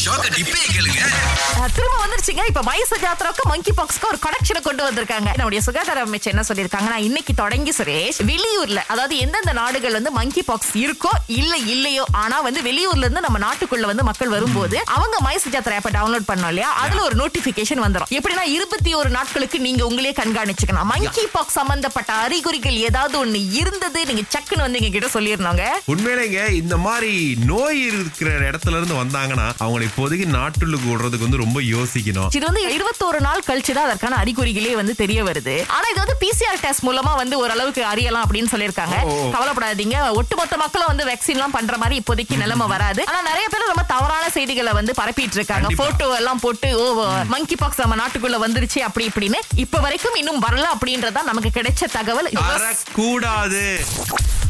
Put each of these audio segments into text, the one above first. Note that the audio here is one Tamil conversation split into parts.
ஷாக்க டிப்பே கேளுங்க. அஹ், திரும்ப வந்துருச்சுங்க. இப்ப மைச ஜாத்திராவுக்கு மங்கி பாக்ஸ்க்கு ஒரு கனெக்ஷனை கொண்டு வந்திருக்காங்க. நம்முடைய சுகாதார அமைச்சர் என்ன சொல்லியிருக்காங்கன்னா இன்னைக்கு தொடங்கி சுரேஷ் வெளியூர்ல அதாவது எந்தெந்த நாடுகள் வந்து மங்கி பாக்ஸ் இருக்கோ இல்ல இல்லையோ ஆனா வந்து வெளியூர்ல இருந்து நம்ம நாட்டுக்குள்ள வந்து மக்கள் வரும்போது அவங்க மைச ஜாத்திரா ஆப்பை டவுன்லோட் பண்ணோம் இல்லையா? அதுல ஒரு நோட்டிபிகேஷன் வந்துரும். எப்படின்னா இருபத்தி ஒரு நாட்களுக்கு நீங்க உங்களே கண்காணிச்சுக்கணும். மங்கி பாக்ஸ் சம்பந்தப்பட்ட அறிகுறிகள் ஏதாவது ஒண்ணு இருந்தது? நீங்க சக்குன்னு வந்து எங்க கிட்ட சொல்லிருந்தாங்க உண்மையிலேங்க இந்த மாதிரி நோய் இருக்கிற இடத்துல இருந்து வந்தாங்கன்னா அவங்களை இப்போதைக்கு நாட்டுக்கு விடுறதுக்கு வந்து ரொம்ப யோசிக்கணும். இது வந்து இருபத்தோரு நாள் கழிச்சு தான் அதற்கான அறிகுறிகளே வந்து தெரிய வருது. ஆனா இது வந்து பிசிஆர் டெஸ்ட் மூலமா வந்து ஓரளவுக்கு அறியலாம் அப்படின்னு சொல்லியிருக்காங்க. கவலைப்படாதீங்க. ஒட்டுமொத்த மக்களும் வந்து வேக்சின் எல்லாம் பண்ற மாதிரி இப்போதைக்கு நிலைமை வராது. ஆனா நிறைய பேர் ரொம்ப தவறான செய்திகளை வந்து பரப்பிட்டு இருக்காங்க. போட்டோ எல்லாம் போட்டு ஓ மங்கி பாக்ஸ் நம்ம நாட்டுக்குள்ள வந்துருச்சு அப்படி இப்படின்னு. இப்ப வரைக்கும் இன்னும் வரல அப்படின்றதா நமக்கு கிடைச்ச தகவல். இது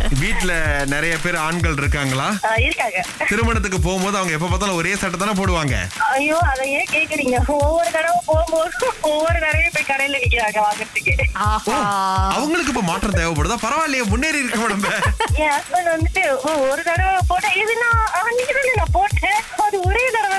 வீட்ல நிறைய பேர் ஆண்கள் இருக்காங்களா? இருக்காங்க. திருமணத்துக்கு போகும்போது அவங்க எப்ப பார்த்தாலும் ஒரே சட்டை தானே போடுவாங்க? ஐயோ அதை ஏன் கேக்குறீங்க? ஒவ்வொரு தடவை போகும்போது ஒவ்வொரு தடவையும் போய் கடையில நிக்கிறாங்க வாங்குறதுக்கு. அவங்களுக்கு இப்ப மாற்றம் தேவைப்படுதா? பரவாயில்லையே முன்னேறி இருக்க நம்ம என் ஹஸ்பண்ட் வந்துட்டு "ஓ, ஒரு தடவை போட்டேன். இது நான் அன்னைக்கு தானே நான் போட்டேன். அது ஒரே தடவை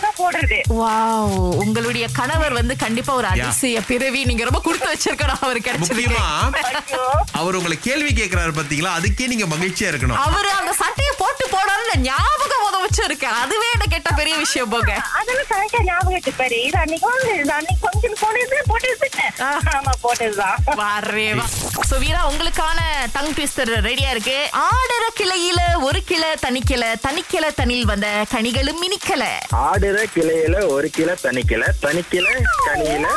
வாவ் உங்களுடைய கணவர் வந்து கண்டிப்பா ஒரு அதிசய பிறவி நீங்க ரொம்ப கொடுத்து வச்சிருக்கணும். அவர் கிடைச்சிருக்கு. முக்கியமா ஐயோ அவர் உங்களை கேள்வி கேட்கிறாரு பாத்தீங்களா? அதுக்கே நீங்க மகிழ்ச்சியா இருக்கணும். அவரு அந்த சட்டையை போட்டு போடான்னு ஞாபகம் முத வச்சு இருக்காரு அதுவே என்ன கேட்ட பெரிய விஷயம் போங்க. அதெல்லாம் கரெக்டா ஞாபகம் வச்சுப்பாரு இது அன்னைக்கு வந்து இது அன்னைக்கு கொஞ்சம் போனது போட்டு வச்சுட்டேன் ஆ. ஆமா போட்டதுதான் வரே வா. சோ வீரா உங்களுக்கான டங் ட்விஸ்டர் ரெடியா இருக்கு. ஆடர கிளையில ஒரு கிளை தனிக்கிளை தனிக்கிளை தனில் வந்த கனிகளும் மினிக்கல. ஆடுற கிளையில ஒரு கிளை தனிக்கிளை தனிக்கிளை கனியில.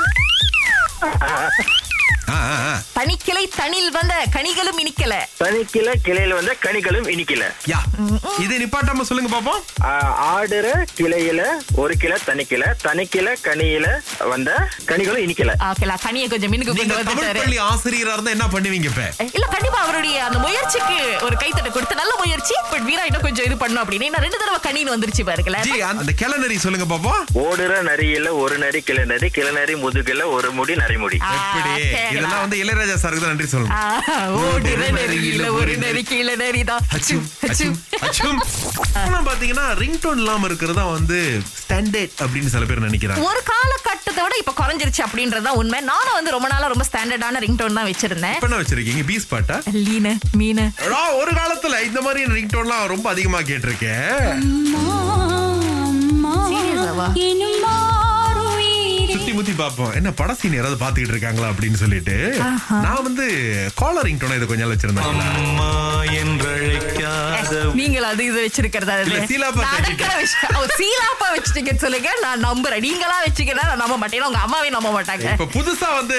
தனிக்கிளை தனில் வந்த கனிகளும் இனிக்கல. தனிக்கிளை கிளையில வந்த கனிகளும் இனிக்கல. யா இதை நிப்பாட்டாம சொல்லுங்க பாப்போம். ஆடுற கிளையில ஒரு கிளை தனிக்கிளை தனிக்கிளை கனியில வந்த கனிகளும் இனிக்கல. ஓகேலா கனியை கொஞ்சம் மினுக்கு நீங்க கொண்டு தமிழ் வந்துட்டாரு. பள்ளி ஆசிரியரா இருந்தா என்ன பண்ணுவீங்க இப்ப? இல்ல கண்டிப்பா அவருடைய அந்த முயற்சிக்கு ஒரு கைத்தட்டை கொடுத்து நல்ல முயற்சி. பட் வீரா இன்னும் கொஞ்சம் இது பண்ணும் அப்படின்னு. நான் ரெண்டு தடவை கனின்னு வந்துருச்சு பாருங்களேன். ஜி அந்த கிளநரி சொல்லுங்க பாப்போம். ஓடுற நரியில ஒரு நரி கிளை நரி கிளை நரி முதுகுல ஒரு முடி நரிமுடி. எப்படி. இதெல்லாம் வந்து இளையராஜா சாருக்கு தான் நன்றி சொல்லணும். ஓடுற நெறியில ஒரு அச்சும், அச்சும், அச்சும். ஆனா பாத்தீங்கன்னா ரிங்டோன் இல்லாம இருக்கிறதா வந்து ஸ்டாண்டர்ட் அப்படின்னு சில பேர் நினைக்கிறாங்க. ஒரு காலகட்டத்தை விட இப்ப குறைஞ்சிருச்சு அப்படின்றதா உண்மை. நானும் வந்து ரொம்ப நாளா ரொம்ப ஸ்டாண்டர்டான ரிங்டோன் தான் வச்சிருந்தேன். இப்ப என்ன வச்சிருக்கீங்க? பீஸ் பாட்டா லீன மீன. ஒரு காலத்துல இந்த மாதிரி ரிங்டோன்லாம் ரொம்ப அதிகமா கேட்டிருக்கேன். சுத்தி முத்தி பார்ப்போம். என்ன பட சீன் யாராவது பாத்துக்கிட்டு இருக்காங்களா அப்படின்னு சொல்லிட்டு. நான் வந்து காலர் ரிங்டோன் இதை கொஞ்ச நாள் வச்சிருந்தாங்களா அம்மா என்றழைக்காத நீங்கள் அது இது வச்சிருக்கிறதா சீலாப்பா வச்சுட்டீங்கன்னு சொல்லுங்க. நான் நம்புறேன். நீங்களா வச்சுக்கிறேன் நான் நம்ப மாட்டேன். உங்க அம்மாவே நம்ப மாட்டாங்க. இப்ப புதுசா வந்து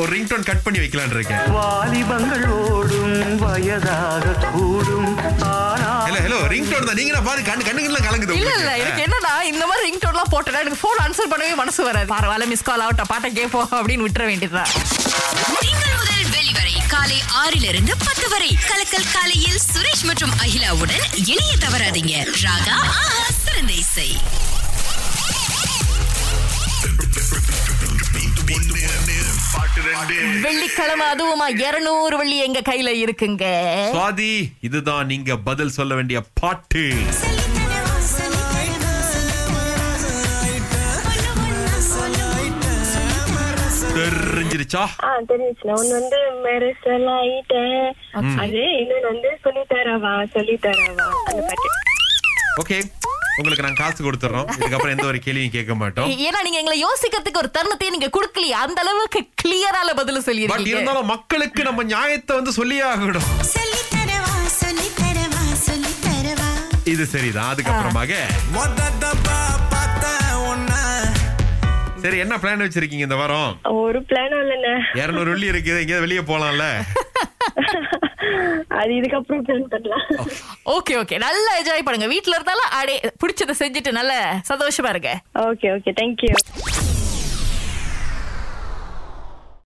ஒரு ரிங்டோன் கட் பண்ணி வைக்கலாம்னு இருக்கேன். வாலிபங்கள் ஓடும் வயதாக கூடும். ஆனால் ஹலோ ஹலோ ரிங்டோன் தான். நீங்க பாரு கண்ணு கண்ணுக்குள்ள கலங்குது இல்ல. எனக்கு என்னன்னா இந்த மாதிரி ரிங்டோன் எல்லாம் போட்டேன்னா எனக்கு போன் ஆன்சர் பண்ணவே மனசு வராது. பரவாயில்ல மிஸ் கால் ஆகட்டும். பாட்டை கேட்போம் அப்படின்னு விட்டுற வேண்டியதுதான். காலை ஆறிலிருந்து பத்து வரை. கலக்கல் காலையில் சுரேஷ் மற்றும் அகிலாவுடன் இணைய தவறாதீங்க. ராகா சிறந்த இசை. வெள்ளிக்கிழமை அதுவுமா இருநூறு வெள்ளி எங்க கையில இருக்குங்க. சுவாதி இதுதான் நீங்க பதில் சொல்ல வேண்டிய பாட்டு. தெரிஞ்சிருச்சா? வந்து மெரிசல் ஆயிட்டேன். அது இன்னொன்னு வந்து சொல்லி தரவா சொல்லி தரவா அந்த பாட்டு. ஓகே. உங்களுக்கு நான் காசு கொடுத்துறோம். இதுக்கப்புறம் எந்த ஒரு கேள்வியும் கேட்க மாட்டோம். ஏன்னா நீங்க எங்களை யோசிக்கிறதுக்கு ஒரு தருணத்தையும் நீங்க கொடுக்கலையே. அந்த அளவுக்கு கிளியரால பதில் பட் சொல்லிருக்கீங்க இருந்தாலும் மக்களுக்கு நம்ம நியாயத்தை வந்து சொல்லியே ஆகணும். இது சரிதான். அதுக்கப்புறமாக சரி என்ன பிளான் வச்சிருக்கீங்க இந்த வாரம்? ஒரு பிளானும் இல்லைண்ணே. இருநூறு வெள்ளி இருக்குது எங்கேயாவது வெளியே போலாம்ல? அது இதுக்கப்புறம் பிளான் பண்ணலாம். ஓகே ஓகே நல்லா என்ஜாய் பண்ணுங்க. வீட்ல இருந்தாலும் அடே பிடிச்சதை செஞ்சுட்டு நல்ல சந்தோஷமா இருங்க. Okay okay thank you